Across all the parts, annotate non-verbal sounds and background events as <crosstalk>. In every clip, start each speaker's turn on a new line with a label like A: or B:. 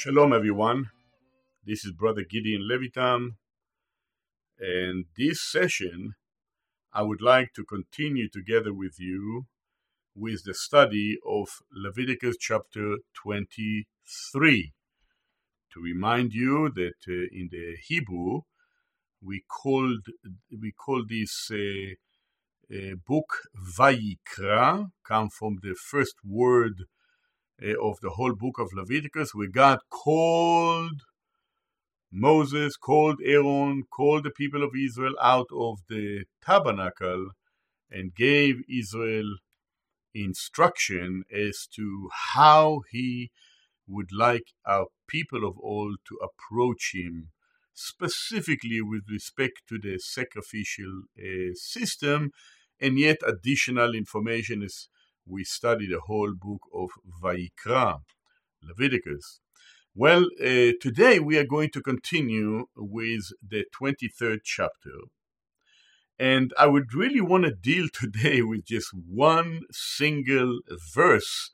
A: Shalom, everyone. This is Brother Gideon Levytam, and this session I would like to continue together with you with the study of Leviticus chapter 23. To remind you that uh, in the Hebrew we called we call this uh, uh, book Vayikra, come from the first word of the whole book of Leviticus, where God called Moses, called Aaron, called the people of Israel out of the tabernacle and gave Israel instruction as to how he would like our people of old to approach him, specifically with respect to the sacrificial uh, system, and yet additional information is we study the whole book of Vayikra, Leviticus. Well, uh, today we are going to continue with the 23rd chapter. And I would really want to deal <laughs> today with just one single verse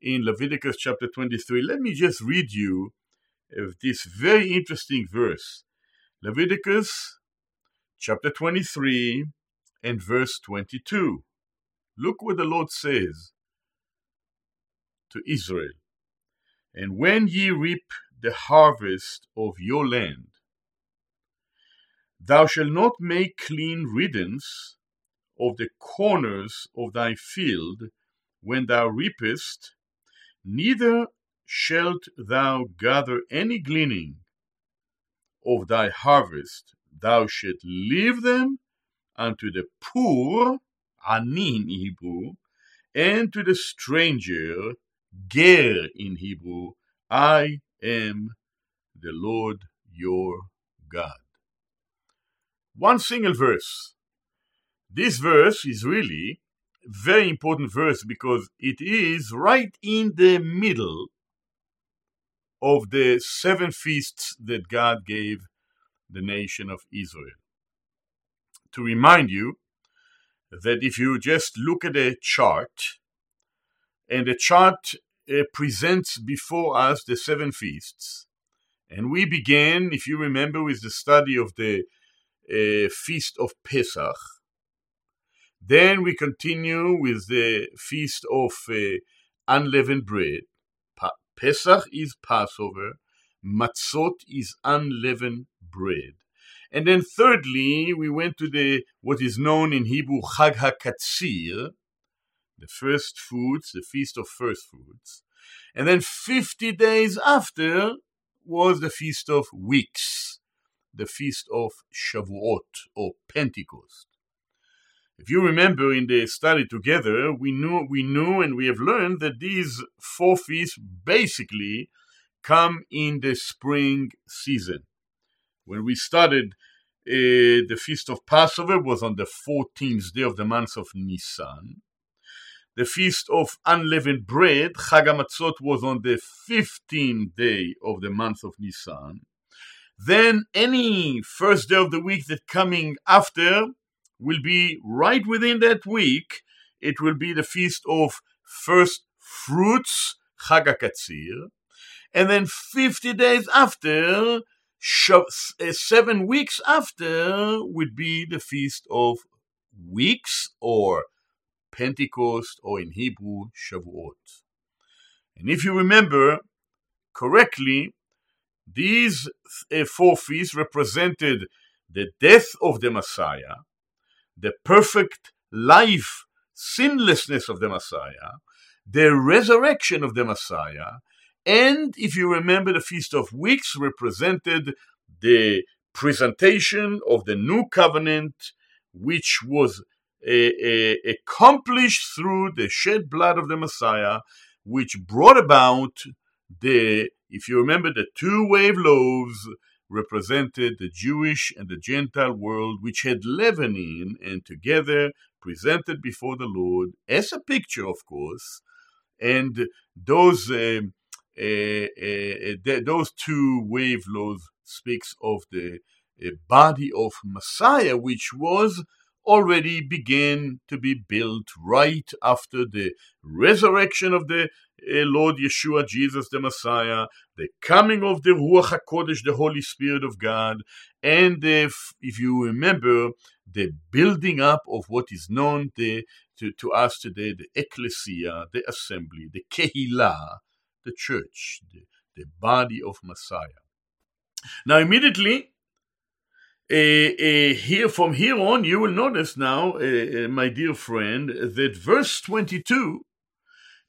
A: in Leviticus chapter 23. Let me just read you uh, this very interesting verse. Leviticus chapter 23 and verse 22. Look what the Lord says to Israel. And when ye reap the harvest of your land, thou shalt not make clean riddance of the corners of thy field when thou reapest, neither shalt thou gather any gleaning of thy harvest. Thou shalt leave them unto the poor ani in Hebrew, and to the stranger, ger in Hebrew, I am the Lord your God. One single verse. This verse is really very important verse because it is right in the middle of the seven feasts that God gave the nation of Israel. To remind you, that if you just look at a chart, and the chart uh, presents before us the seven feasts, and we began, if you remember, with the study of the uh, feast of Pesach. Then we continue with the feast of uh, unleavened bread. Pa- Pesach is Passover, Matzot is unleavened bread. And then thirdly, we went to the what is known in Hebrew Chag HaKatzir, the first fruits, the feast of first fruits. And then 50 days after was the feast of weeks, the feast of Shavuot or Pentecost. If you remember in the study together, we knew we knew and we have learned that these four feasts basically come in the spring season. When we started uh, the feast of Passover was on the 14th day of the month of Nisan. The feast of unleavened bread, Chag HaMatzot, was on the 15th day of the month of Nisan. Then any first day of the week that coming after will be right within that week. It will be the feast of first fruits, Chag HaKatzir. And then 50 days after, seven weeks after would be the Feast of Weeks or Pentecost or in Hebrew Shavuot. And if you remember correctly, these uh, four feasts represented the death of the Messiah, the perfect life, sinlessness of the Messiah, the resurrection of the Messiah, and if you remember, the Feast of Weeks represented the presentation of the new covenant, which was a, a, accomplished through the shed blood of the Messiah, which brought about the, if you remember, the two wave loaves represented the Jewish and the Gentile world, which had leaven in, and together presented before the Lord as a picture, of course, and those uh, uh, uh, those two wave laws speaks of the uh, body of Messiah, which was already began to be built right after the resurrection of the uh, Lord Yeshua, Jesus the Messiah, the coming of the Ruach HaKodesh, the Holy Spirit of God, and if, if you remember, the building up of what is known the, to, to us today, the ecclesia, the assembly, the kehillah, the church, the, the body of Messiah. Now, immediately, uh, uh, here from here on, you will notice now, uh, my dear friend, that verse 22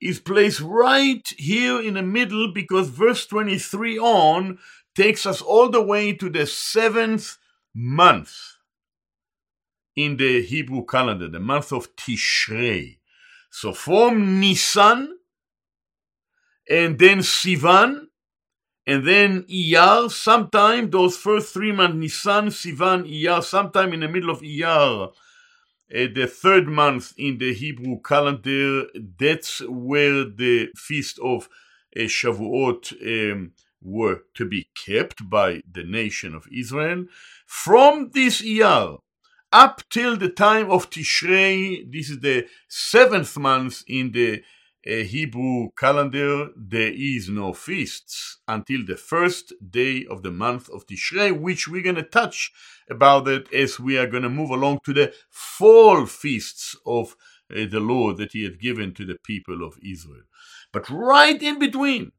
A: is placed right here in the middle because verse 23 on takes us all the way to the seventh month in the Hebrew calendar, the month of Tishrei. So from Nisan and then Sivan and then Iyar, sometime those first three months, Nisan, Sivan, Iyar, sometime in the middle of Iyar, uh, the third month in the Hebrew calendar, that's where the feast of uh, Shavuot um, were to be kept by the nation of Israel. From this Iyar up till the time of Tishrei, this is the seventh month in the a Hebrew calendar, there is no feasts until the first day of the month of Tishrei, which we're going to touch about it as we are going to move along to the fall feasts of uh, the Lord that He had given to the people of Israel. But right in between,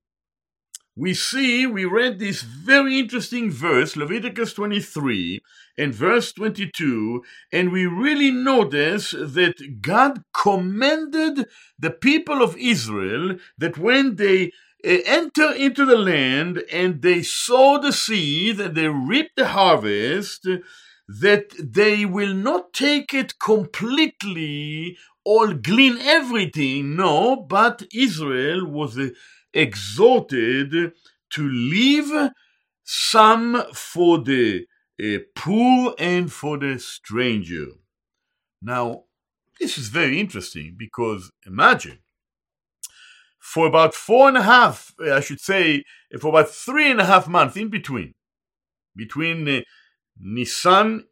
A: we see, we read this very interesting verse, Leviticus 23 and verse 22, and we really notice that God commended the people of Israel that when they uh, enter into the land and they sow the seed and they reap the harvest, that they will not take it completely, all glean everything, no, but Israel was a exhorted to leave some for the uh, poor and for the stranger. Now, this is very interesting because imagine for about four and a half, I should say, for about three and a half months in between, between uh, Nisan,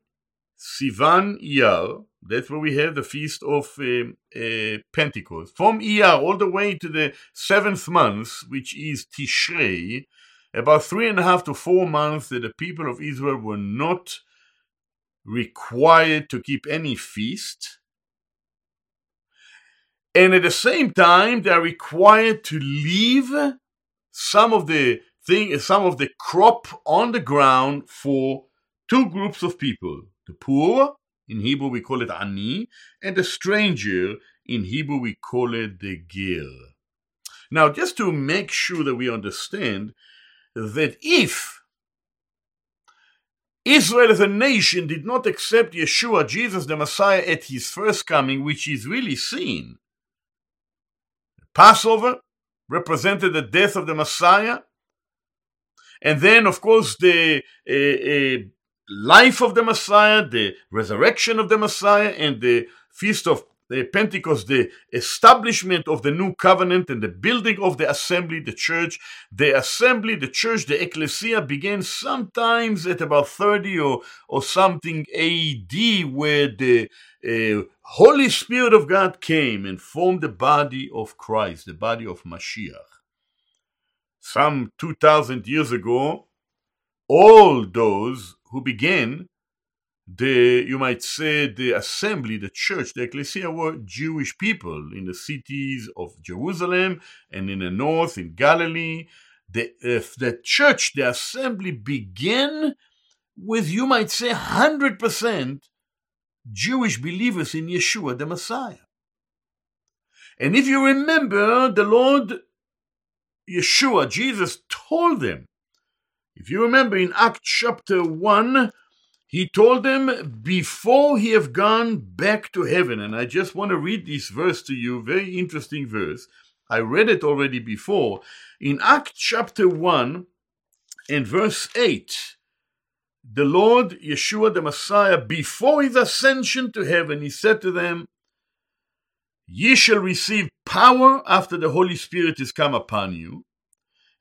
A: Sivan, Iyar, that's where we have the feast of uh, uh, Pentecost. From Iyar all the way to the seventh month, which is Tishrei, about three and a half to four months that the people of Israel were not required to keep any feast. And at the same time, they are required to leave some of the thing, some of the crop on the ground for two groups of people: the poor in Hebrew, we call it ani, and a stranger. In Hebrew, we call it the gir. Now, just to make sure that we understand that if Israel as a nation did not accept Yeshua, Jesus the Messiah, at his first coming, which is really seen, Passover represented the death of the Messiah, and then, of course, the uh, uh, life of the Messiah, the resurrection of the Messiah, and the feast of the Pentecost, the establishment of the new covenant and the building of the assembly, the church. The assembly, the church, the ecclesia began sometimes at about 30 or, or something AD, where the uh, Holy Spirit of God came and formed the body of Christ, the body of Mashiach. Some 2,000 years ago, all those who began the, you might say, the assembly, the church, the ecclesia were Jewish people in the cities of Jerusalem and in the north, in Galilee. The, the church, the assembly began with, you might say, 100% Jewish believers in Yeshua, the Messiah. And if you remember, the Lord Yeshua, Jesus, told them if you remember in Acts chapter 1, he told them before he have gone back to heaven, and I just want to read this verse to you, very interesting verse. I read it already before. In Act chapter 1 and verse 8, the Lord Yeshua the Messiah, before his ascension to heaven, he said to them, Ye shall receive power after the Holy Spirit is come upon you,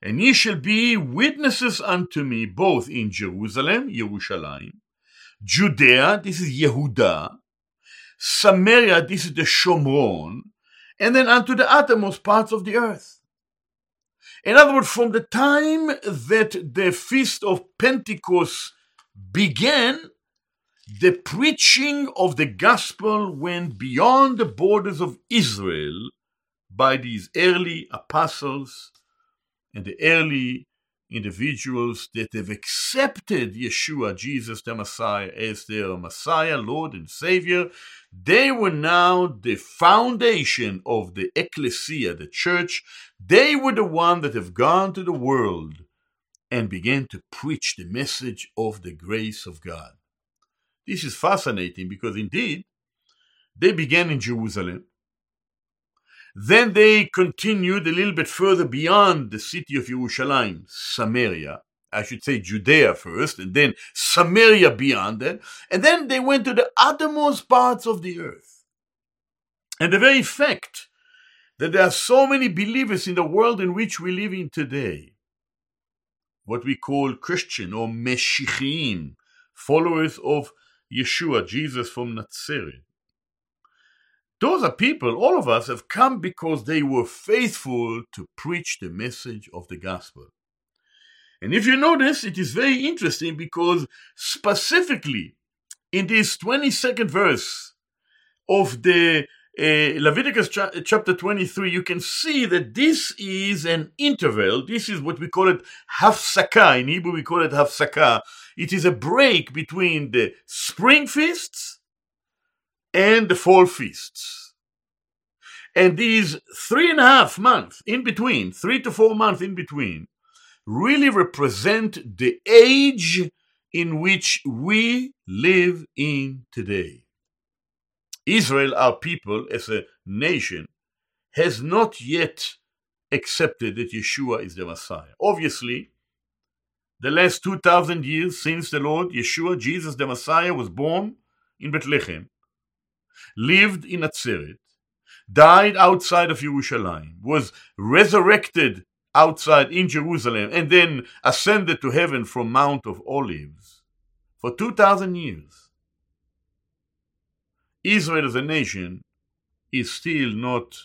A: and ye shall be witnesses unto me both in Jerusalem, Yerushalayim, Judea, this is Yehuda, Samaria, this is the Shomron, and then unto the uttermost parts of the earth. In other words, from the time that the feast of Pentecost began, the preaching of the gospel went beyond the borders of Israel by these early apostles and the early individuals that have accepted Yeshua, Jesus the Messiah, as their Messiah, Lord, and Savior, they were now the foundation of the ecclesia, the church. They were the one that have gone to the world and began to preach the message of the grace of God. This is fascinating because indeed they began in Jerusalem. Then they continued a little bit further beyond the city of Jerusalem, Samaria. I should say Judea first, and then Samaria beyond that. And then they went to the uttermost parts of the earth. And the very fact that there are so many believers in the world in which we live in today, what we call Christian or Meshichim, followers of Yeshua, Jesus from Nazareth, those are people, all of us have come because they were faithful to preach the message of the gospel. And if you notice, it is very interesting because specifically in this 22nd verse of the uh, Leviticus cha- chapter 23, you can see that this is an interval. This is what we call it hafsaka. In Hebrew, we call it hafsaka. It is a break between the spring feasts and the fall feasts. And these three and a half months in between, three to four months in between, really represent the age in which we live in today. Israel, our people, as a nation, has not yet accepted that Yeshua is the Messiah. Obviously, the last 2,000 years since the Lord Yeshua, Jesus the Messiah, was born in Bethlehem, lived in Nazareth, died outside of Jerusalem, was resurrected outside in Jerusalem, and then ascended to heaven from Mount of Olives for 2,000 years. Israel as a nation is still not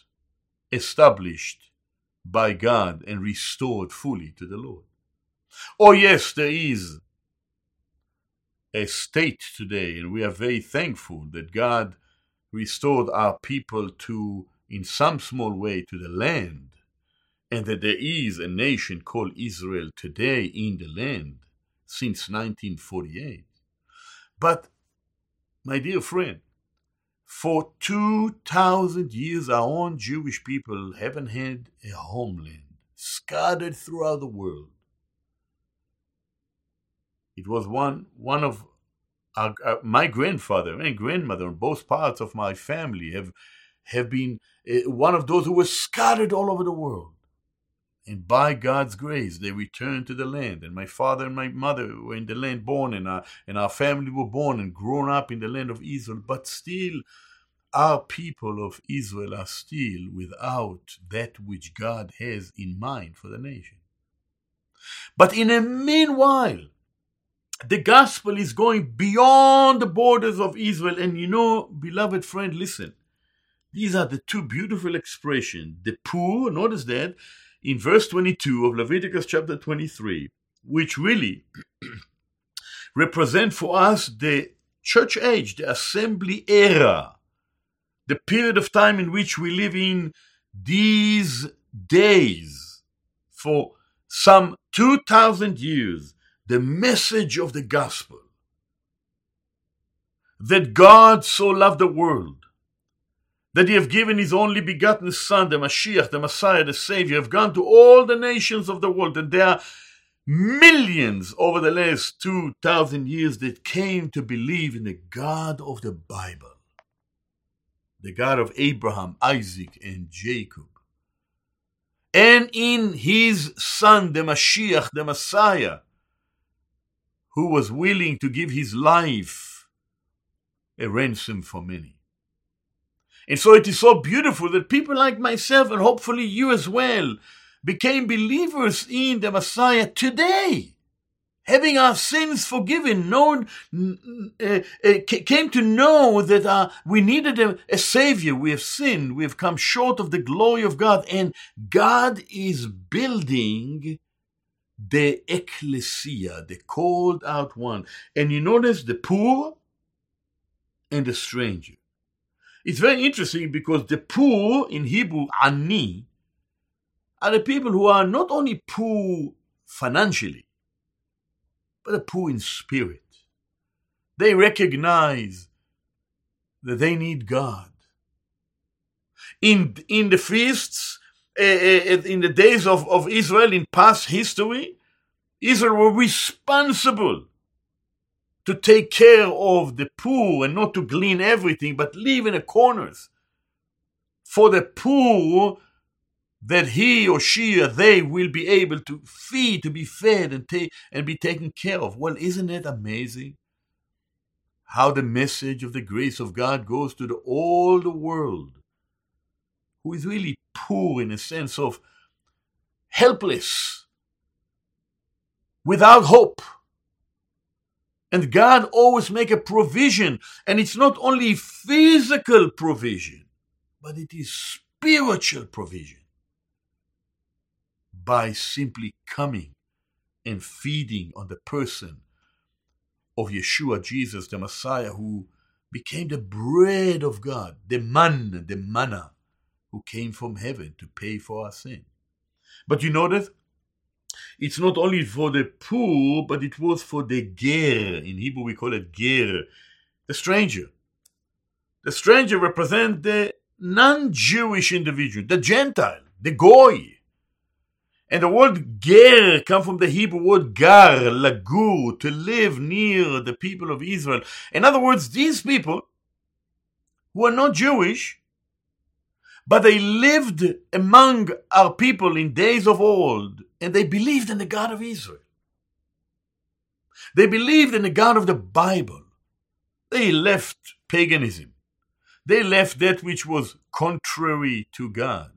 A: established by God and restored fully to the Lord. Oh, yes, there is a state today, and we are very thankful that God restored our people to, in some small way, to the land, and that there is a nation called Israel today in the land since 1948. But, my dear friend, for 2,000 years, our own Jewish people haven't had a homeland, scattered throughout the world. It was one, one of our, uh, my grandfather and grandmother both parts of my family have have been uh, one of those who were scattered all over the world. And by God's grace, they returned to the land. And my father and my mother were in the land born, and our, and our family were born and grown up in the land of Israel. But still, our people of Israel are still without that which God has in mind for the nation. But in a meanwhile, the gospel is going beyond the borders of Israel. And you know, beloved friend, listen. These are the two beautiful expressions. The poor, notice that, in verse 22 of Leviticus chapter 23, which really <clears throat> represent for us the church age, the assembly era, the period of time in which we live in these days for some 2,000 years the message of the gospel. That God so loved the world that he have given his only begotten son the Mashiach the Messiah the Savior have gone to all the nations of the world. And there are millions over the last 2000 years that came to believe in the God of the Bible. The God of Abraham Isaac and Jacob. And in his Son, the Mashiach, the Messiah, who was willing to give his life a ransom for many. And so it is so beautiful that people like myself, and hopefully you as well, became believers in the Messiah today having our sins forgiven, known, uh, uh, came to know that uh, we needed a, a, savior. We have sinned. We have come short of the glory of God. And God is building the ecclesia, the called out one. And you notice the poor and the stranger. It's very interesting because the poor in Hebrew, ani, are the people who are not only poor financially, but are poor in spirit. They recognize that they need God. In, in the feasts, Eh, eh, eh, in the days of, of Israel in past history, Israel were responsible to take care of the poor and not to glean everything, but live in the corners. For the poor, that he or she or they will be able to feed, to be fed and take and be taken care of. Well, isn't it amazing how the message of the grace of God goes to the, all the world who is really poor in a sense of helpless, without hope. And God always make a provision, and it's not only physical provision, but it is spiritual provision by simply coming and feeding on the person of Yeshua, Jesus, the Messiah, who became the bread of God, the man, the manna, who came from heaven to pay for our sin. But you notice, it's not only for the poor, but it was for the ger. In Hebrew, we call it ger, the stranger. The stranger represents the non Jewish individual, the Gentile, the Goy. And the word ger comes from the Hebrew word gar, lagur, to live near the people of Israel. In other words, these people who are not Jewish, but they lived among our people in days of old, and they believed in the God of Israel. They believed in the God of the Bible. They left paganism. They left that which was contrary to God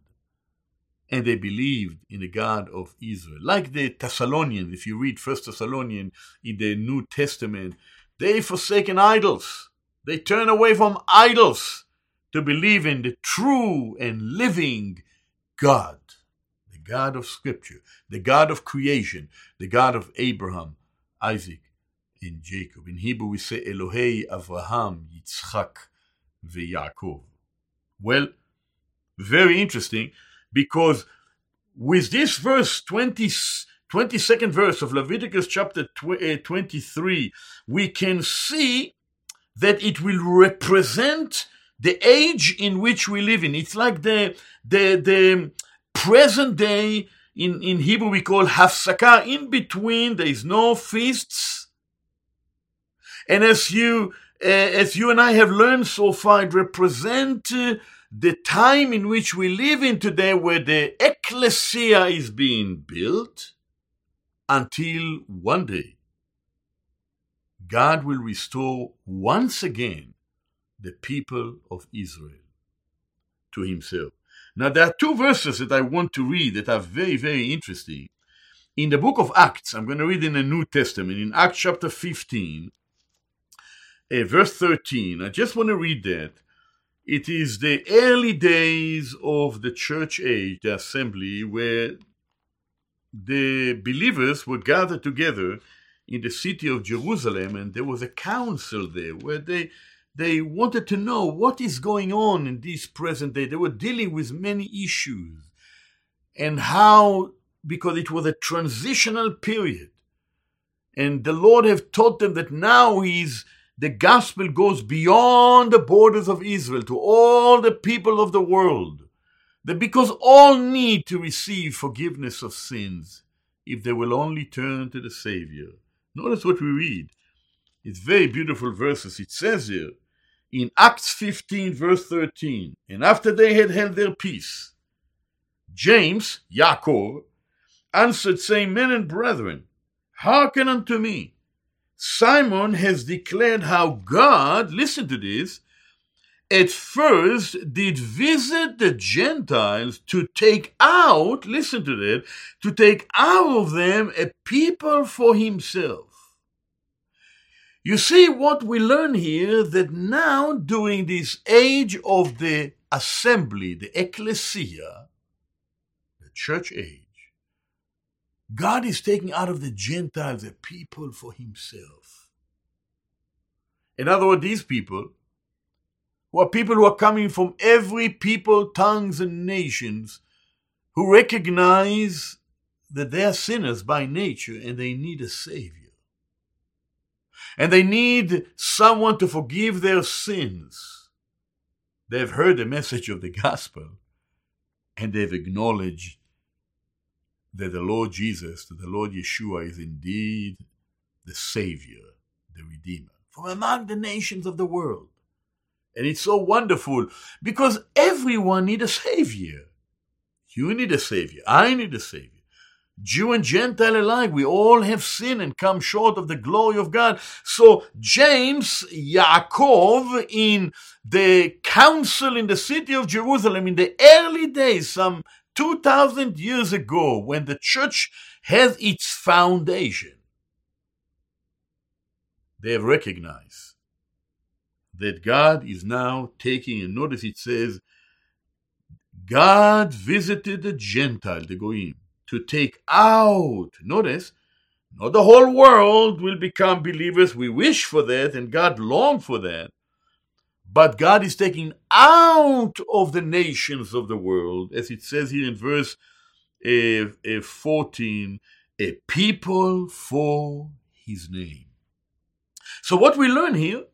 A: and they believed in the God of Israel. Like the Thessalonians, if you read First Thessalonians in the New Testament, they forsaken idols. They turn away from idols to believe in the true and living God, the God of Scripture, the God of creation, the God of Abraham, Isaac, and Jacob. In Hebrew, we say Elohei Avraham, Yitzchak, veYaakov. Well, very interesting because with this verse 20, 22nd verse of Leviticus chapter uh, 23, we can see that it will represent the age in which we live in. It's like the, the, the present day in, in Hebrew we call hafsaka. In between, there is no feasts. And as you, uh, as you and I have learned so far, it represents uh, the time in which we live in today, where the ecclesia is being built, until one day God will restore once again the people of Israel to himself. Now, there are two verses that I want to read that are very, very interesting. In the book of Acts, I'm going to read in the New Testament, in Acts chapter 15, uh, verse 13. I just want to read that it is the early days of the church age, the assembly, where the believers would gather together in the city of Jerusalem, and there was a council there where they they wanted to know what is going on in this present day. They were dealing with many issues and how, because it was a transitional period, and the Lord have taught them that now is the gospel goes beyond the borders of Israel to all the people of the world. That because all need to receive forgiveness of sins if they will only turn to the Savior. Notice what we read. It's very beautiful verses. It says here in Acts 15, verse 13, and after they had held their peace, James, Yaakov, answered, saying, Men and brethren, hearken unto me. Simon has declared how God, listen to this, at first did visit the Gentiles to take out, listen to that, to take out of them a people for himself. You see what we learn here that now during this age of the assembly, the ecclesia, the church age, God is taking out of the Gentiles a people for himself. In other words, these people who are people who are coming from every people, tongues, and nations, who recognize that they are sinners by nature and they need a Savior. And they need someone to forgive their sins. They've heard the message of the gospel and they've acknowledged that the Lord Jesus, that the Lord Yeshua is indeed the Savior, the Redeemer from among the nations of the world. And it's so wonderful because everyone need a savior. You need a savior. I need a savior. Jew and Gentile alike, we all have sinned and come short of the glory of God. So James, Yaakov, in the council in the city of Jerusalem in the early days, some 2000 years ago, when the church has its foundation, they have recognized that God is now taking, and notice it says, God visited the Gentile, the Goyim, to take out, notice, not the whole world will become believers. We wish for that, and God longed for that. But God is taking out of the nations of the world, as it says here in verse uh, uh, 14, a people for his name. So, what we learn here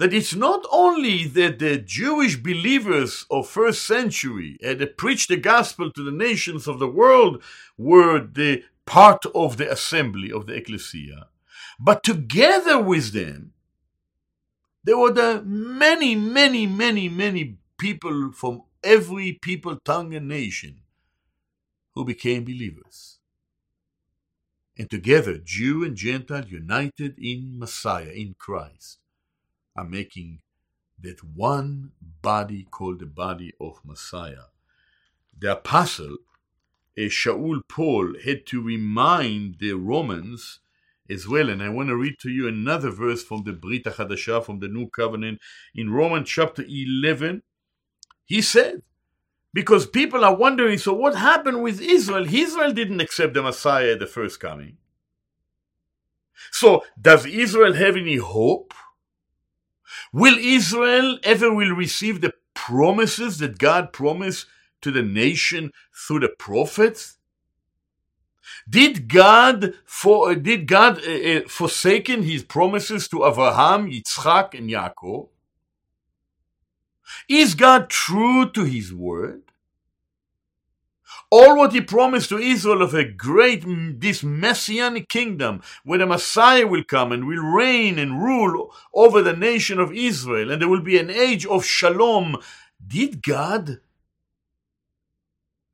A: that it's not only that the Jewish believers of first century uh, had preached the gospel to the nations of the world were the part of the assembly of the ecclesia, but together with them, there were the many, many, many, many people from every people, tongue, and nation who became believers. And together, Jew and Gentile united in Messiah, in Christ are making that one body called the body of Messiah. The apostle, Shaul Paul, had to remind the Romans as well. And I want to read to you another verse from the Brit HaChadashah, from the New Covenant, in Romans chapter 11. He said, because people are wondering, so what happened with Israel? Israel didn't accept the Messiah at the first coming. So does Israel have any hope? Will Israel ever will receive the promises that God promised to the nation through the prophets? Did God for did God uh, uh, forsaken his promises to Abraham, Yitzchak, and Yaakov? Is God true to his word? All what he promised to Israel of a great, this messianic kingdom where the Messiah will come and will reign and rule over the nation of Israel and there will be an age of shalom. Did God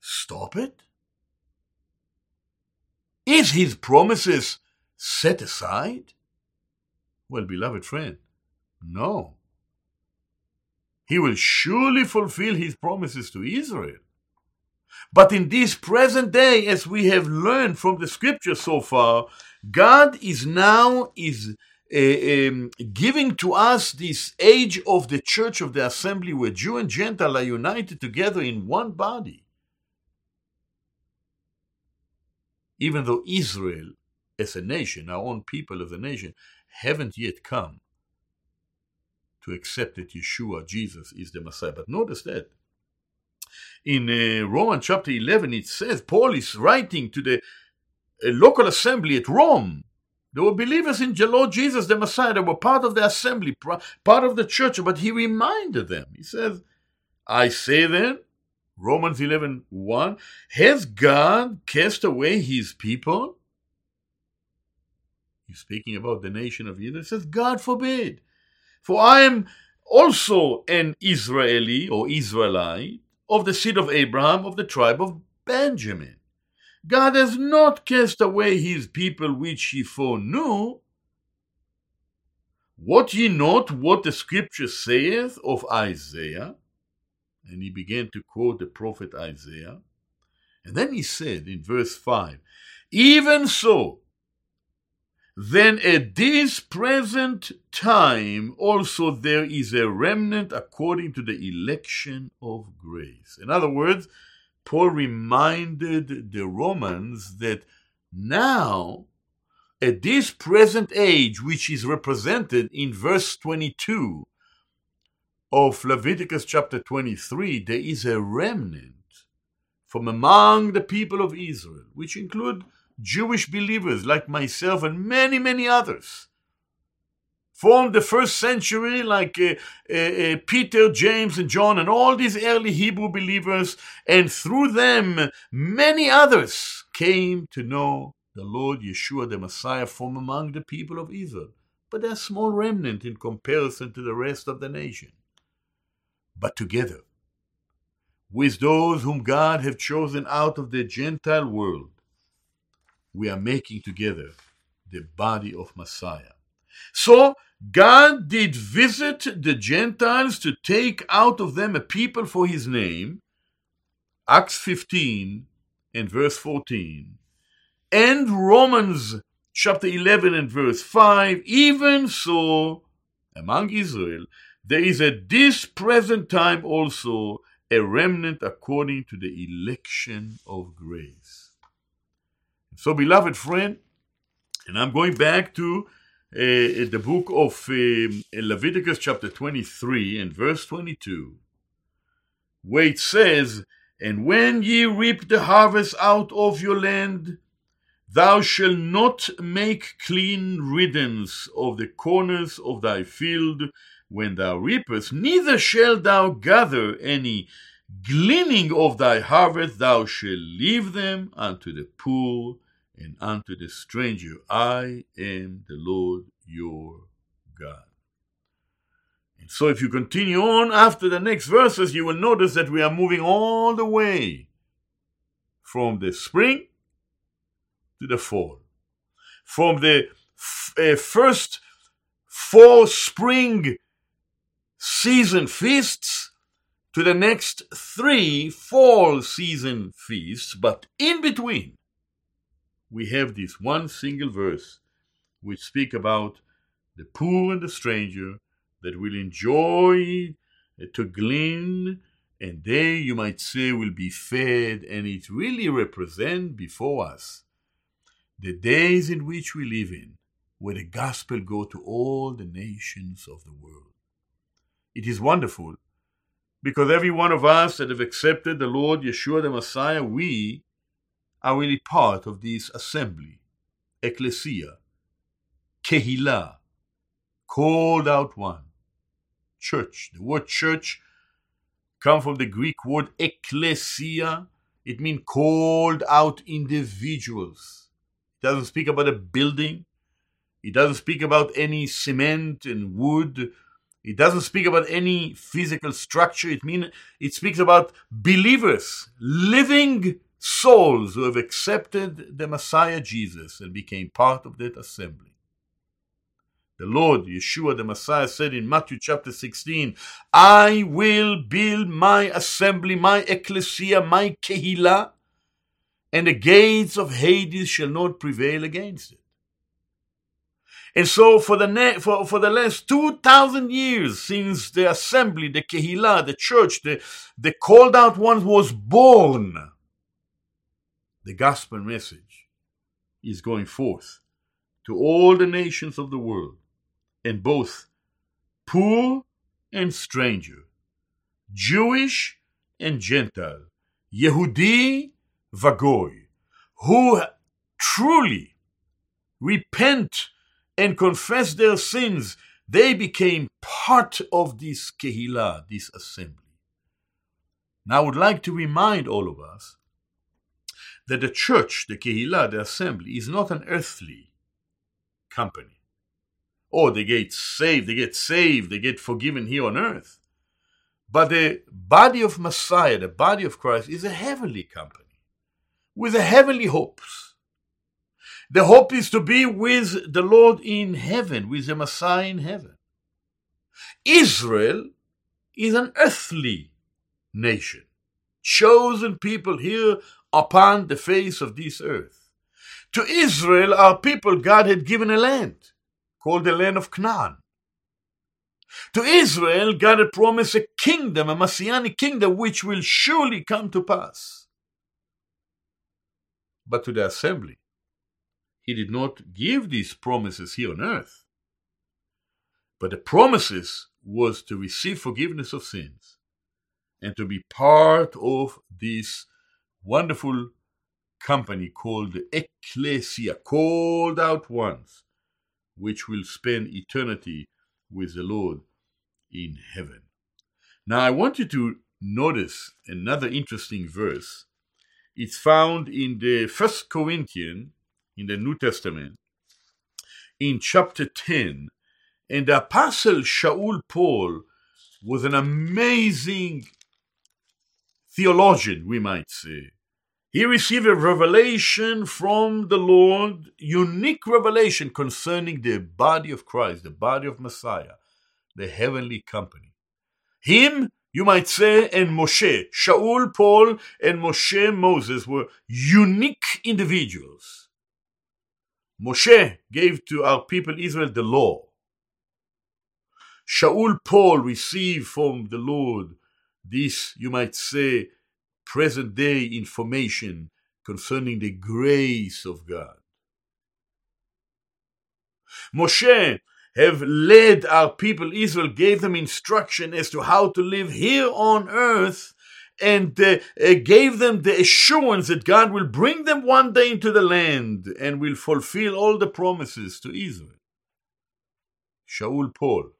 A: stop it? Is his promises set aside? Well, beloved friend, no. He will surely fulfill his promises to Israel. But in this present day, as we have learned from the scripture so far, God is now is uh, um, giving to us this age of the church of the assembly where Jew and Gentile are united together in one body. Even though Israel as a nation, our own people of the nation, haven't yet come to accept that Yeshua, Jesus, is the Messiah. But notice that in uh, Romans chapter 11, it says Paul is writing to the uh, local assembly at Rome. There were believers in the Lord Jesus, the Messiah, that were part of the assembly, part of the church, but he reminded them. He says, I say then, Romans 11 1, has God cast away his people? He's speaking about the nation of Israel. He says, God forbid. For I am also an Israeli or Israelite, of the seed of Abraham of the tribe of Benjamin. God has not cast away his people which he foreknew. What ye not what the scripture saith of Isaiah? And he began to quote the prophet Isaiah. And then he said in verse 5 Even so, then at this present time also there is a remnant according to the election of grace. In other words, Paul reminded the Romans that now, at this present age, which is represented in verse 22 of Leviticus chapter 23, there is a remnant from among the people of Israel, which include Jewish believers like myself and many, many others. Formed the first century, like uh, uh, uh, Peter, James, and John, and all these early Hebrew believers, and through them, many others came to know the Lord Yeshua, the Messiah, from among the people of Israel. But they're a small remnant in comparison to the rest of the nation. But together, with those whom God have chosen out of the Gentile world, we are making together the body of Messiah. So God did visit the Gentiles to take out of them a people for his name. Acts 15 and verse 14. And Romans chapter 11 and verse 5. Even so, among Israel, there is at this present time also a remnant according to the election of grace. So, beloved friend, and I'm going back to uh, the book of uh, Leviticus, chapter 23, and verse 22, where it says, And when ye reap the harvest out of your land, thou shalt not make clean riddance of the corners of thy field when thou reapest, neither shalt thou gather any gleaning of thy harvest, thou shalt leave them unto the poor and unto the stranger, I am the Lord your God. And so, if you continue on after the next verses, you will notice that we are moving all the way from the spring to the fall. From the f- uh, first four spring season feasts to the next three fall season feasts, but in between, we have this one single verse which speak about the poor and the stranger that will enjoy uh, to glean and they you might say will be fed and it really represent before us the days in which we live in where the gospel go to all the nations of the world. It is wonderful because every one of us that have accepted the lord yeshua the messiah we are really part of this assembly, ecclesia, kehillah, called out one, church. The word church comes from the Greek word ecclesia. It means called out individuals. It doesn't speak about a building. It doesn't speak about any cement and wood. It doesn't speak about any physical structure. It mean it speaks about believers living souls who have accepted the Messiah Jesus and became part of that assembly. The Lord, Yeshua the Messiah, said in Matthew chapter 16, I will build my assembly, my ecclesia, my kehillah, and the gates of Hades shall not prevail against it. And so, for the, ne- for, for the last 2,000 years since the assembly, the kehillah, the church, the, the called out ones was born, the gospel message is going forth to all the nations of the world, and both poor and stranger, Jewish and Gentile, Yehudi Vagoy, who truly repent and confess their sins, they became part of this kehillah, this assembly. Now, I would like to remind all of us that the church, the Kehillah, the assembly, is not an earthly company. Oh, they get saved, they get saved, they get forgiven here on earth. But the body of Messiah, the body of Christ, is a heavenly company with a heavenly hopes. The hope is to be with the Lord in heaven, with the Messiah in heaven. Israel is an earthly nation, chosen people here upon the face of this earth. To Israel, our people, God had given a land called the land of Canaan. To Israel, God had promised a kingdom, a messianic kingdom, which will surely come to pass. But to the assembly, he did not give these promises here on earth. But the promises was to receive forgiveness of sins and to be part of this wonderful company called the Ecclesia, called out ones, which will spend eternity with the Lord in heaven. Now, I want you to notice another interesting verse. It's found in the First Corinthians in the New Testament, in chapter 10. And the apostle Shaul Paul was an amazing theologian, we might say. He received a revelation from the Lord, unique revelation concerning the body of Christ, the body of Messiah, the heavenly company. Him, you might say, and Moshe, Shaul, Paul, and Moshe, Moses were unique individuals. Moshe gave to our people Israel the law. Shaul, Paul received from the Lord this, you might say, present day information concerning the grace of God. Moshe have led our people Israel, gave them instruction as to how to live here on earth, and uh, uh, gave them the assurance that God will bring them one day into the land and will fulfill all the promises to Israel. Shaul Paul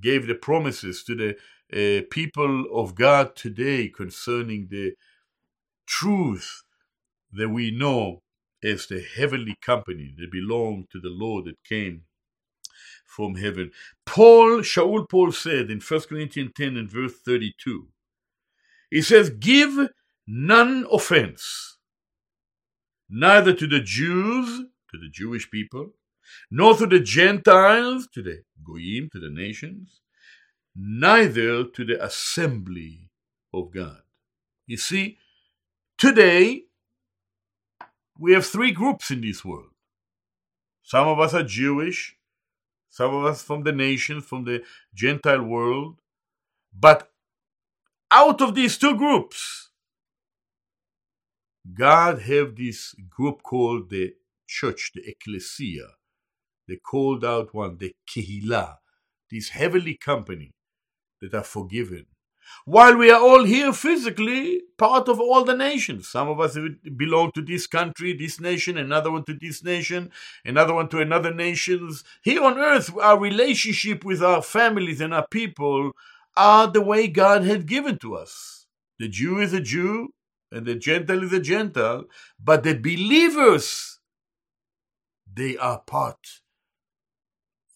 A: gave the promises to the uh, people of God today concerning the truth that we know as the heavenly company that belong to the Lord that came from heaven. Paul, Shaul Paul said in 1 Corinthians 10 and verse 32, he says, Give none offense, neither to the Jews, to the Jewish people, nor to the Gentiles, to the Goyim, to the nations, neither to the assembly of God. You see, today we have three groups in this world. Some of us are Jewish, some of us from the nations, from the Gentile world. But out of these two groups, God have this group called the church, the ecclesia, the called out one, the kehillah, this heavenly company that are forgiven. While we are all here physically, part of all the nations. Some of us belong to this country, this nation, another one to this nation, another one to another nations. Here on earth, our relationship with our families and our people are the way God had given to us. The Jew is a Jew, and the Gentile is a Gentile, but the believers, they are part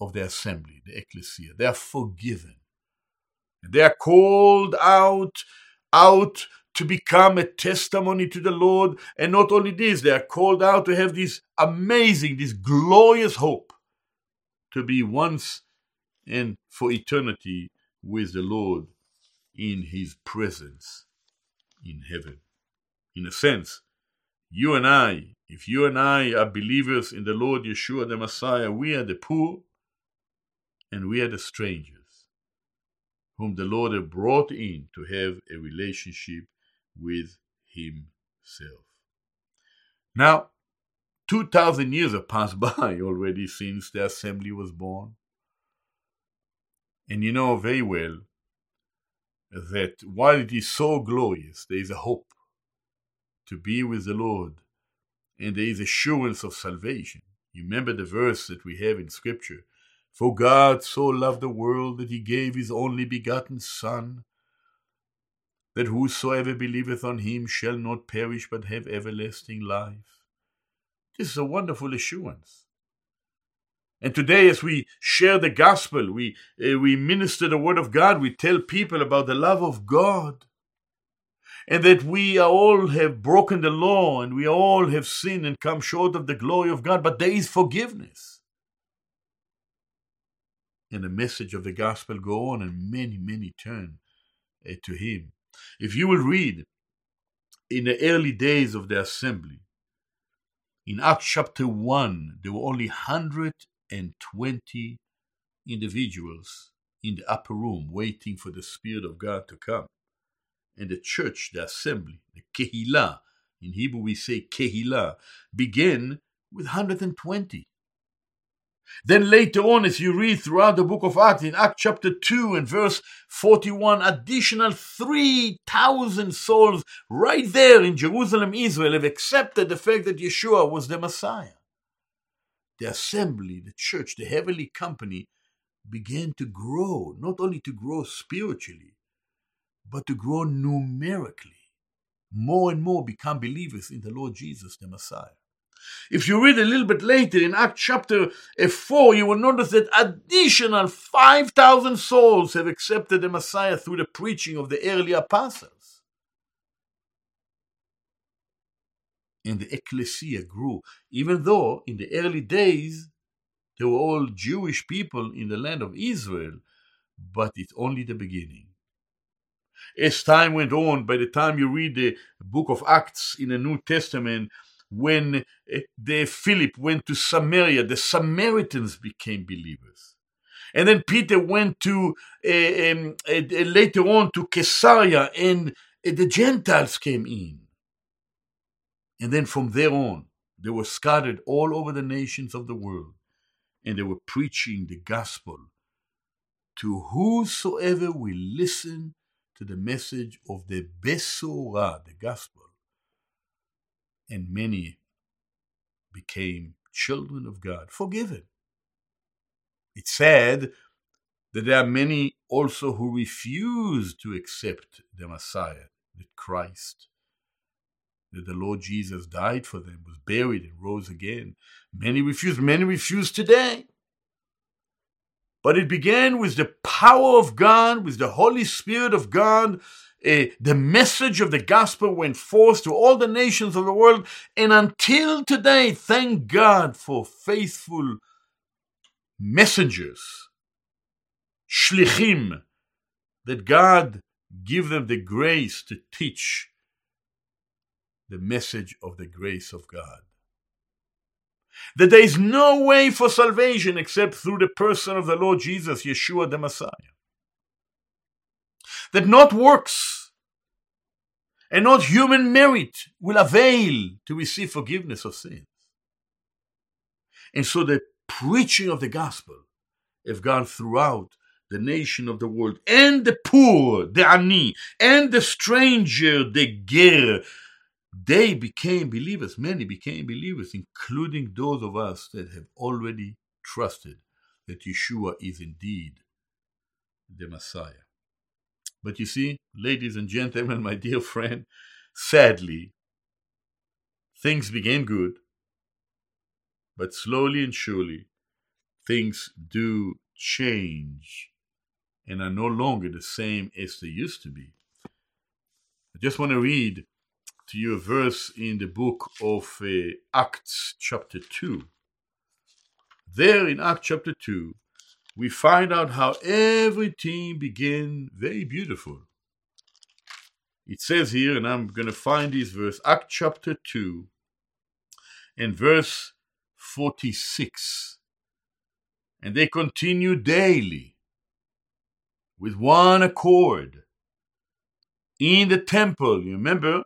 A: of the assembly, the ecclesia. They are forgiven. They are called out, out to become a testimony to the Lord. And not only this, they are called out to have this amazing, this glorious hope to be once and for eternity with the Lord in his presence in heaven. In a sense, you and I, if you and I are believers in the Lord Yeshua the Messiah, we are the poor and we are the strangers whom the Lord had brought in to have a relationship with Himself. Now, 2,000 years have passed <laughs> by already since the assembly was born. And you know very well that while it is so glorious, there is a hope to be with the Lord, and there is assurance of salvation. You remember the verse that we have in Scripture for God so loved the world that he gave his only begotten Son, that whosoever believeth on him shall not perish but have everlasting life. This is a wonderful assurance. And today, as we share the gospel, we, uh, we minister the word of God, we tell people about the love of God. And that we all have broken the law and we all have sinned and come short of the glory of God, but there is forgiveness. And the message of the gospel go on, and many, many turn uh, to Him. If you will read in the early days of the assembly, in Acts chapter 1, there were only 120 individuals in the upper room waiting for the Spirit of God to come. And the church, the assembly, the Kehillah, in Hebrew we say Kehillah, began with 120. Then later on, as you read throughout the book of Acts, in Acts chapter 2 and verse 41, additional 3,000 souls right there in Jerusalem, Israel, have accepted the fact that Yeshua was the Messiah. The assembly, the church, the heavenly company began to grow, not only to grow spiritually, but to grow numerically. More and more become believers in the Lord Jesus, the Messiah. If you read a little bit later in Acts chapter uh, 4, you will notice that additional 5,000 souls have accepted the Messiah through the preaching of the early apostles. And the ecclesia grew, even though in the early days they were all Jewish people in the land of Israel, but it's only the beginning. As time went on, by the time you read the book of Acts in the New Testament, when eh, the Philip went to Samaria, the Samaritans became believers. And then Peter went to uh, um, uh, later on to Caesarea, and uh, the Gentiles came in. And then from there on, they were scattered all over the nations of the world, and they were preaching the gospel to whosoever will listen to the message of the Besorah, the gospel and many became children of God, forgiven. It's sad that there are many also who refuse to accept the Messiah, the Christ, that the Lord Jesus died for them, was buried, and rose again. Many refuse, many refuse today. But it began with the power of God, with the Holy Spirit of God uh, the message of the gospel went forth to all the nations of the world, and until today, thank God for faithful messengers, shlichim, that God give them the grace to teach the message of the grace of God. That there is no way for salvation except through the person of the Lord Jesus, Yeshua the Messiah that not works and not human merit will avail to receive forgiveness of sins. And so the preaching of the gospel have gone throughout the nation of the world, and the poor, the ani, and the stranger, the ger, they became believers. Many became believers, including those of us that have already trusted that Yeshua is indeed the Messiah. But you see, ladies and gentlemen, <laughs> my dear friend, sadly, things began good, but slowly and surely, things do change and are no longer the same as they used to be. I just want to read to you a verse in the book of uh, Acts, chapter 2. There in Acts chapter 2, we find out how everything began very beautiful. It says here, and I'm going to find this verse, Act chapter 2 and verse 46. And they continue daily with one accord in the temple. You remember,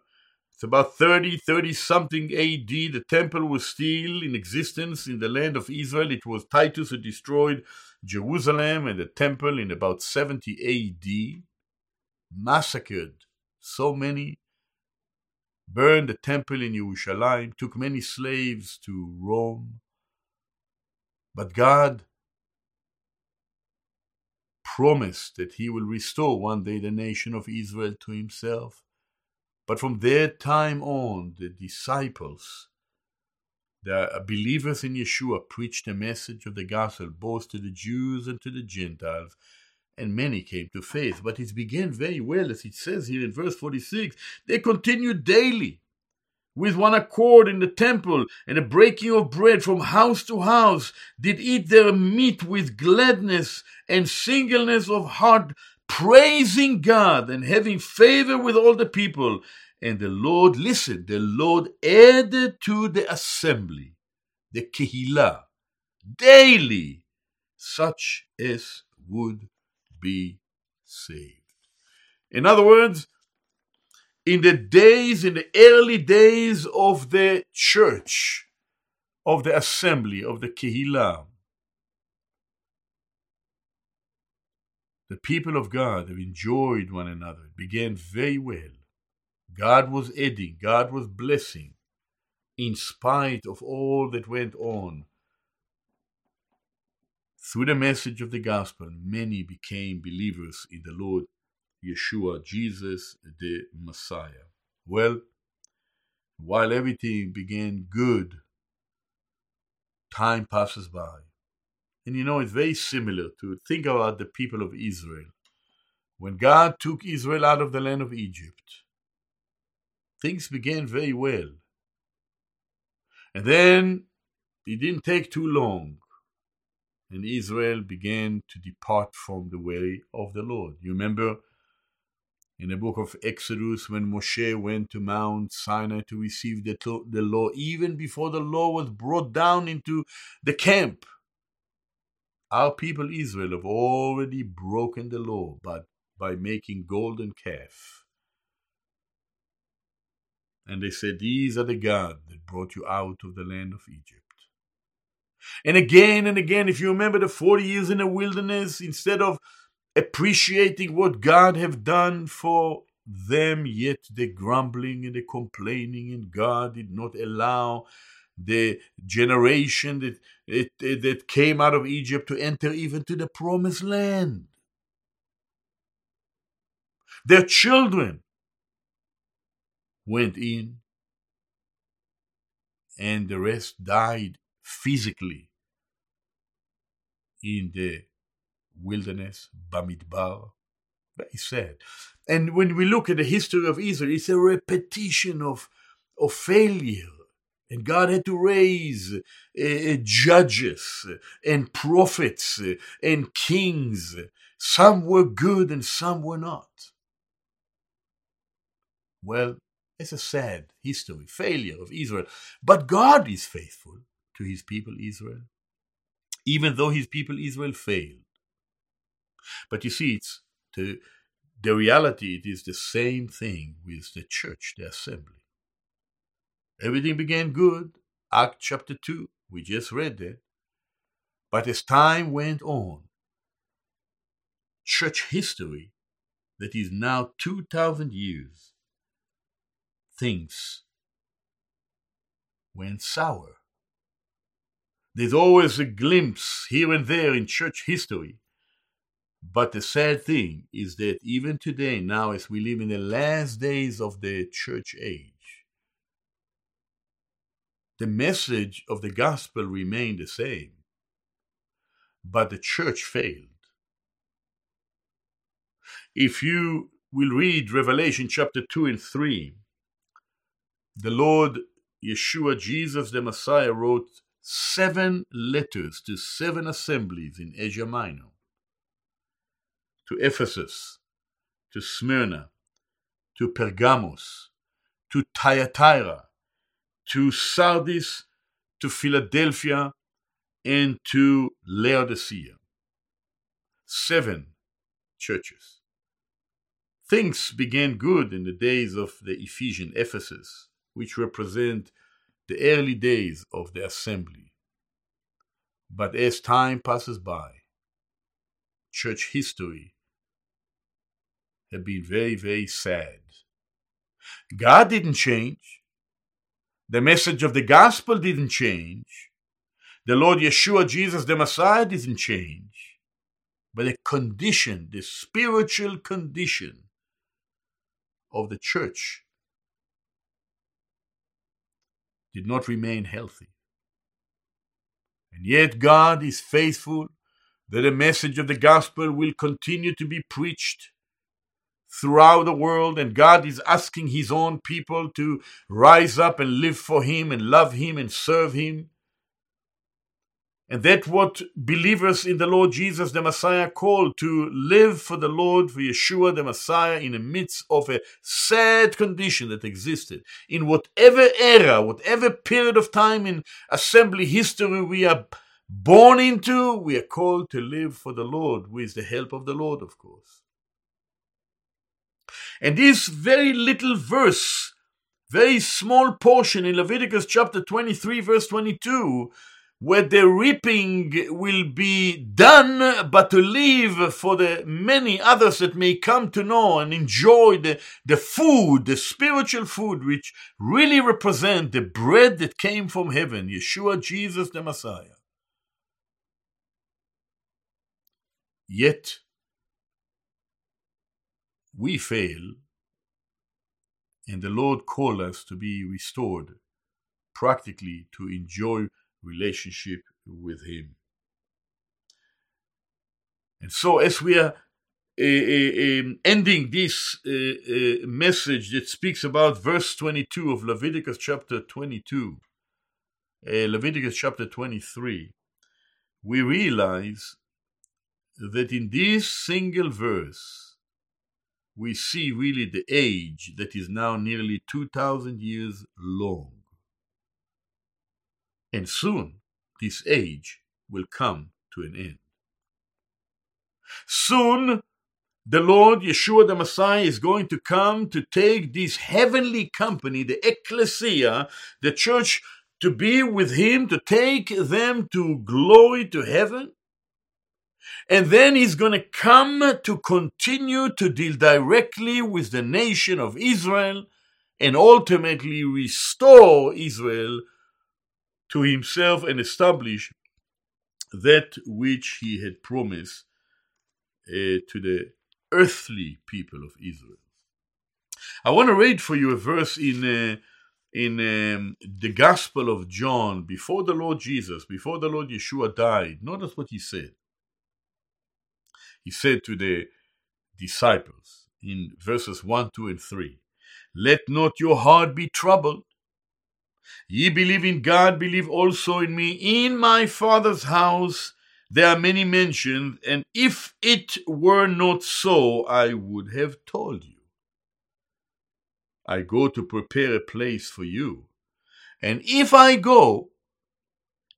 A: it's about 30, 30 something AD. The temple was still in existence in the land of Israel. It was Titus who destroyed Jerusalem and the temple in about 70 AD, massacred so many, burned the temple in Jerusalem, took many slaves to Rome. But God promised that he will restore one day the nation of Israel to himself. But from that time on, the disciples the believers in Yeshua preached the message of the gospel both to the Jews and to the Gentiles, and many came to faith. But it began very well, as it says here in verse 46 they continued daily with one accord in the temple and the breaking of bread from house to house, did eat their meat with gladness and singleness of heart, praising God and having favor with all the people. And the Lord, listen, the Lord added to the assembly, the Kehillah, daily, such as would be saved. In other words, in the days, in the early days of the church, of the assembly, of the Kehillah, the people of God have enjoyed one another. It began very well. God was aiding, God was blessing, in spite of all that went on. Through the message of the gospel, many became believers in the Lord Yeshua, Jesus, the Messiah. Well, while everything began good, time passes by. And you know, it's very similar to think about the people of Israel. When God took Israel out of the land of Egypt, things began very well. And then it didn't take too long, and Israel began to depart from the way of the Lord. You remember in the book of Exodus when Moshe went to Mount Sinai to receive the, the law, even before the law was brought down into the camp. Our people Israel have already broken the law but by making golden calf. And they said, These are the God that brought you out of the land of Egypt. And again and again, if you remember the 40 years in the wilderness, instead of appreciating what God have done for them, yet the grumbling and the complaining, and God did not allow the generation that, it, that came out of Egypt to enter even to the promised land. Their children went in, and the rest died physically in the wilderness, Bamidbar. Very sad. And when we look at the history of Israel, it's a repetition of, of failure. And God had to raise uh, judges eh, and prophets and kings. Some were good and some were not. Well, it's a sad history, failure of Israel. But God is faithful to his people Israel, even though his people Israel failed. But you see, it's the, the reality, it is the same thing with the church, the assembly. Everything began good. Act chapter 2, we just read that. But as time went on, church history, that is now 2,000 years, things went sour. There's always a glimpse here and there in church history but the sad thing is that even today, now as we live in the last days of the church age, the message of the gospel remained the same, but the church failed. If you will read Revelation chapter 2 and 3, the Lord Yeshua, Jesus the Messiah, wrote seven letters to seven assemblies in Asia Minor to Ephesus, to Smyrna, to Pergamos, to Thyatira, to Sardis, to Philadelphia, and to Laodicea. Seven churches. Things began good in the days of the Ephesian Ephesus, which represent the early days of the assembly. But as time passes by, church history have been very, very sad. God didn't change. The message of the gospel didn't change. The Lord Yeshua, Jesus, the Messiah, didn't change. But the condition, the spiritual condition of the church did not remain healthy. And yet God is faithful that the message of the gospel will continue to be preached throughout the world, and God is asking His own people to rise up and live for Him and love Him and serve Him. And that's what believers in the Lord Jesus the Messiah called to live for the Lord, for Yeshua the Messiah, in the midst of a sad condition that existed. In whatever era, whatever period of time in assembly history we are born into, we are called to live for the Lord with the help of the Lord, of course. And this very little verse, very small portion in Leviticus chapter 23, verse 22, where the reaping will be done, but to leave for the many others that may come to know and enjoy the, the food, the spiritual food, which really represent the bread that came from heaven, Yeshua, Jesus, the Messiah. Yet, we fail, and the Lord called us to be restored, practically to enjoy relationship with Him. And so, as we are uh, uh, ending this uh, message that speaks about verse 22 of Leviticus chapter 22, Leviticus chapter 23, we realize that in this single verse, we see really the age that is now nearly 2,000 years long. And soon this age will come to an end. Soon the Lord Yeshua the Messiah is going to come to take this heavenly company, the ecclesia, the church, to be with him, to take them to glory to heaven. And then he's going to come to continue to deal directly with the nation of Israel and ultimately restore Israel to himself and establish that which he had promised uh, to the earthly people of Israel. I want to read for you a verse in uh, in um, the Gospel of John before the Lord Jesus, before the Lord Yeshua died. Notice what he said he said to the disciples in verses 1, 2, and 3 Let not your heart be troubled. Ye believe in God, believe also in me. In my Father's house there are many mansions, and if it were not so, I would have told you. I go to prepare a place for you. And if I go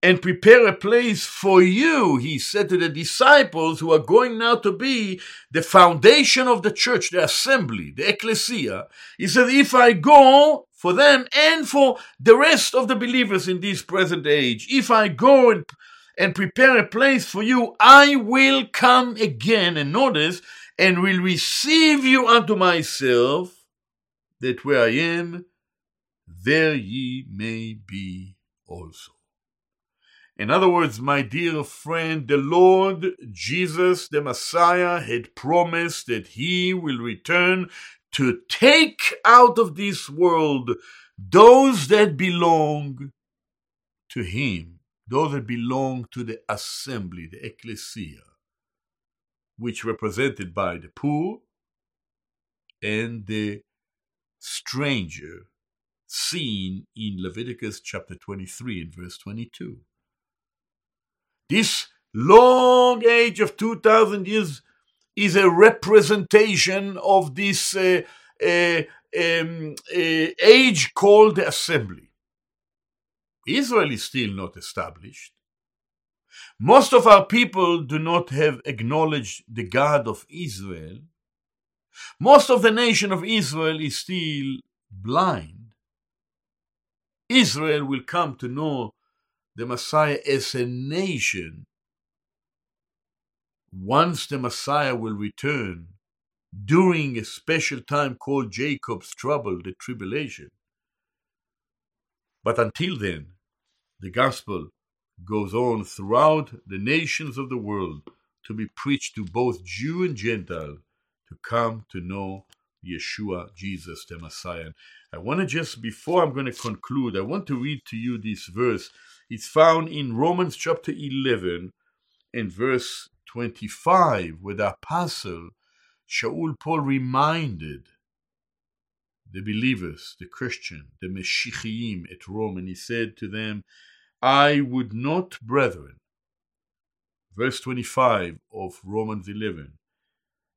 A: and prepare a place for you, he said to the disciples who are going now to be the foundation of the church, the assembly, the ecclesia. He said, If I go for them and for the rest of the believers in this present age, if I go and, and prepare a place for you, I will come again and notice and will receive you unto myself, that where I am, there ye may be also. In other words, my dear friend, the Lord Jesus, the Messiah, had promised that he will return to take out of this world those that belong to him, those that belong to the assembly, the ecclesia, which represented by the poor and the stranger seen in Leviticus chapter 23 and verse 22. This long age of 2000 years is a representation of this uh, uh, um, uh, age called assembly. Israel is still not established. Most of our people do not have acknowledged the God of Israel. Most of the nation of Israel is still blind. Israel will come to know the Messiah as a nation, once the Messiah will return during a special time called Jacob's trouble, the tribulation. But until then, the gospel goes on throughout the nations of the world to be preached to both Jew and Gentile to come to know Yeshua, Jesus, the Messiah. I want to just, before I'm going to conclude, I want to read to you this verse It's found in Romans chapter 11 and verse 25, with the apostle Shaul Paul reminded the believers, the Christian, the Meshichim at Rome, and he said to them, I would not, brethren, verse 25 of Romans 11,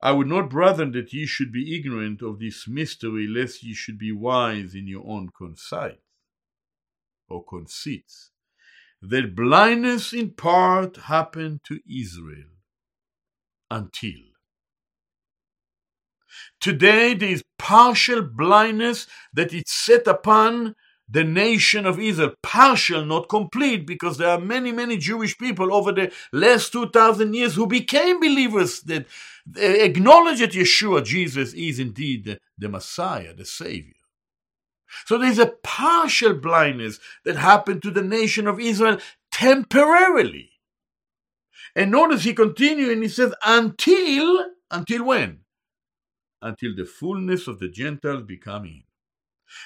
A: I would not, brethren, that ye should be ignorant of this mystery, lest ye should be wise in your own conceit or conceits, that blindness in part happened to Israel until. Today there is partial blindness that is set upon the nation of Israel. Partial, not complete, because there are many, many Jewish people over the last 2,000 years who became believers that eh, acknowledge that Yeshua, Jesus, is indeed the, the Messiah, the Savior. So there's a partial blindness that happened to the nation of Israel temporarily. And notice he continues and he says, until, until when? Until the fullness of the Gentiles become in.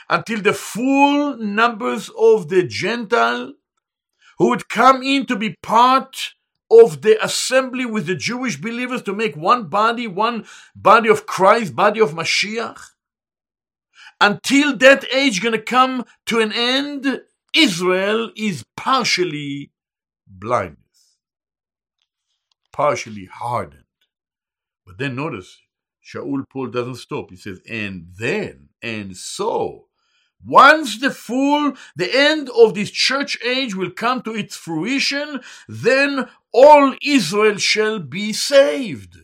A: Until the full numbers of the Gentile who would come in to be part of the assembly with the Jewish believers to make one body, one body of Christ, body of Mashiach. Until that age going to come to an end, Israel is partially blindness, partially hardened. But then notice, Shaul Paul doesn't stop. He says, and then, and so, once the full, the end of this church age will come to its fruition, then all Israel shall be saved.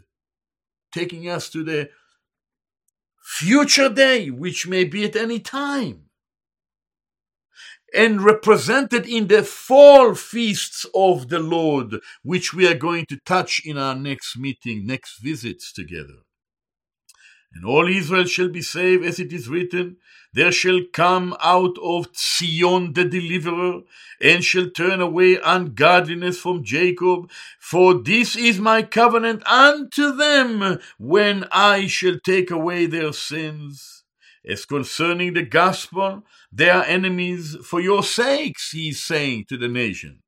A: Taking us to the future day, which may be at any time. And represented in the fall feasts of the Lord, which we are going to touch in our next meeting, next visits together. And all Israel shall be saved, as it is written, there shall come out of Zion the deliverer, and shall turn away ungodliness from Jacob. For this is my covenant unto them, when I shall take away their sins. As concerning the gospel, they are enemies for your sakes, he is saying to the nation.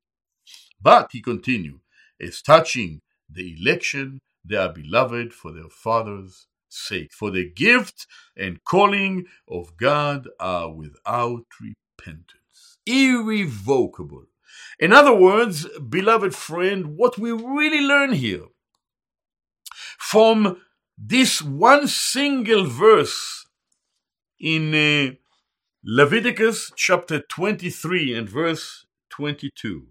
A: But, he continued, as touching the election, they are beloved for their fathers' sake. For the gift and calling of God are without repentance, irrevocable. In other words, beloved friend, what we really learn here from this one single verse in uh, Leviticus chapter 23 and verse 22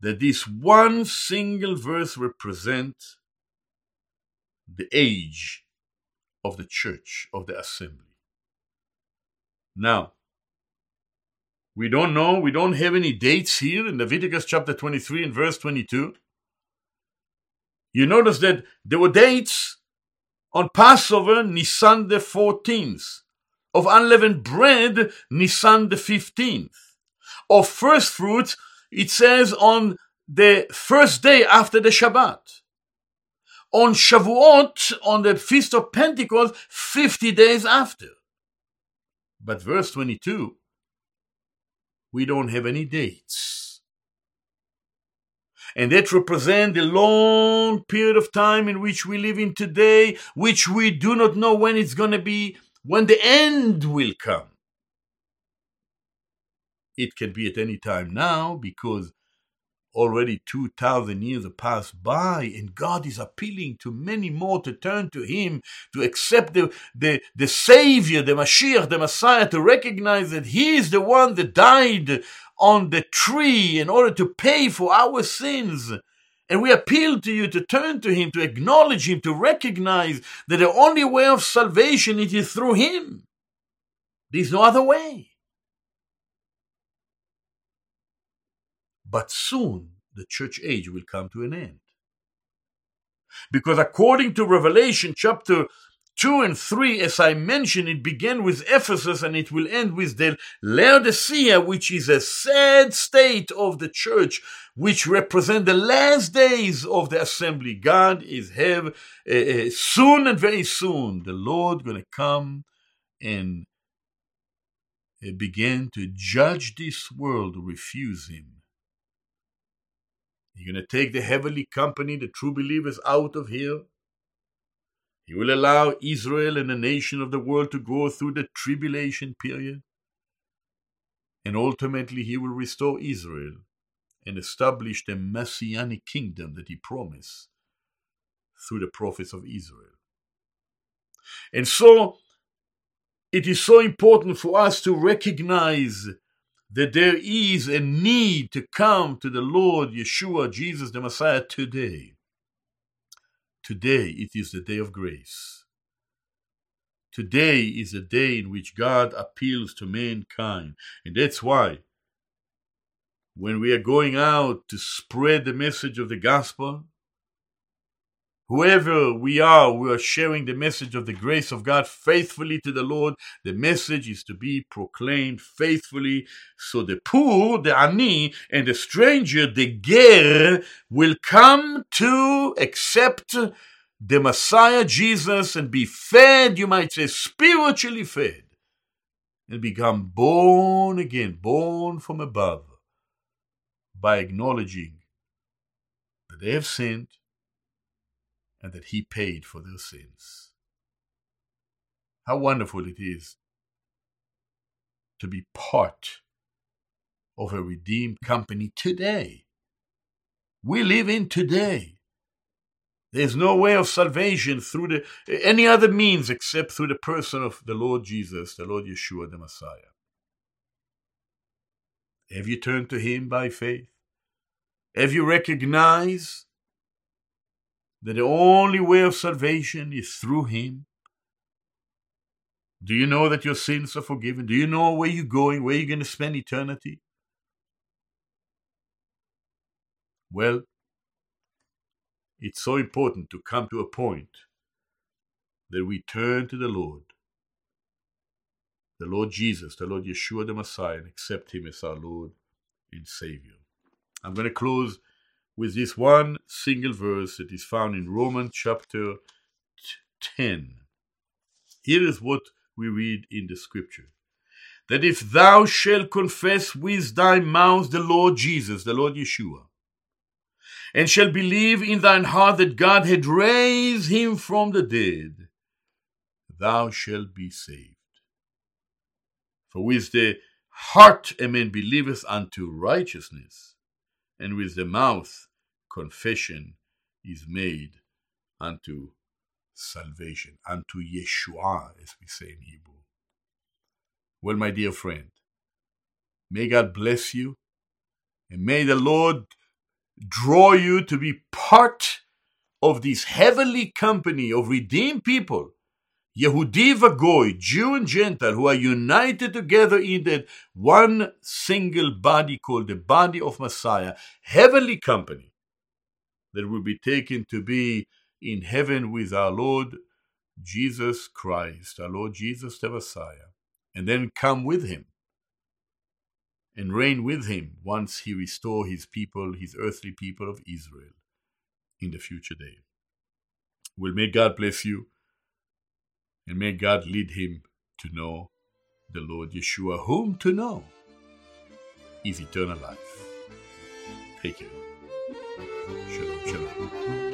A: that this one single verse represents the age of the church, of the assembly. Now, we don't know, we don't have any dates here in Leviticus chapter 23 and verse 22. You notice that there were dates on Passover, Nisan the 14th, of unleavened bread, Nisan the 15th, of first fruits, it says on the first day after the Shabbat on Shavuot, on the Feast of Pentecost, 50 days after. But verse 22, we don't have any dates. And that represent the long period of time in which we live in today, which we do not know when it's going to be, when the end will come. It can be at any time now because already 2,000 years have passed by, and God is appealing to many more to turn to Him, to accept the, the, the Savior, the Mashiach, the Messiah, to recognize that He is the one that died on the tree in order to pay for our sins. And we appeal to you to turn to Him, to acknowledge Him, to recognize that the only way of salvation it is through Him. There's no other way. But soon the church age will come to an end. Because according to Revelation chapter 2 and 3, as I mentioned, it began with Ephesus and it will end with the Laodicea, which is a sad state of the church, which represent the last days of the assembly. God is have uh, soon and very soon the Lord going to come and begin to judge this world, refuse him. You're going to take the heavenly company, the true believers, out of here. He will allow Israel and the nation of the world to go through the tribulation period. And ultimately, he will restore Israel and establish the messianic kingdom that he promised through the prophets of Israel. And so, it is so important for us to recognize that there is a need to come to the Lord Yeshua, Jesus the Messiah, today. Today it is the day of grace. Today is a day in which God appeals to mankind. And that's why, when we are going out to spread the message of the gospel, Whoever we are, we are sharing the message of the grace of God faithfully to the Lord. The message is to be proclaimed faithfully. So the poor, the ani, and the stranger, the ger, will come to accept the Messiah Jesus and be fed, you might say, spiritually fed, and become born again, born from above, by acknowledging that they have sinned and that He paid for their sins. How wonderful it is to be part of a redeemed company today. We live in today. There's no way of salvation through the, any other means except through the person of the Lord Jesus, the Lord Yeshua, the Messiah. Have you turned to Him by faith? Have you recognized that the only way of salvation is through Him? Do you know that your sins are forgiven? Do you know where you're going, where you're going to spend eternity? Well, it's so important to come to a point that we turn to the Lord, the Lord Jesus, the Lord Yeshua the Messiah, and accept Him as our Lord and Savior. I'm going to close with this one single verse that is found in Romans chapter 10. Here is what we read in the scripture that if thou shalt confess with thy mouth the Lord Jesus, the Lord Yeshua, and shalt believe in thine heart that God had raised him from the dead, thou shalt be saved. For with the heart a man believeth unto righteousness, and with the mouth confession is made unto salvation, unto Yeshua, as we say in Hebrew. Well, my dear friend, may God bless you, and may the Lord draw you to be part of this heavenly company of redeemed people Yehudi Vagoy, Jew and Gentile, who are united together in that one single body called the body of Messiah, heavenly company that will be taken to be in heaven with our Lord Jesus Christ, our Lord Jesus the Messiah, and then come with him and reign with him once he restore his people, his earthly people of Israel in the future day. Well, may God bless you and may God lead him to know the Lord Yeshua, whom to know is eternal life. Take care. Shalom, shalom.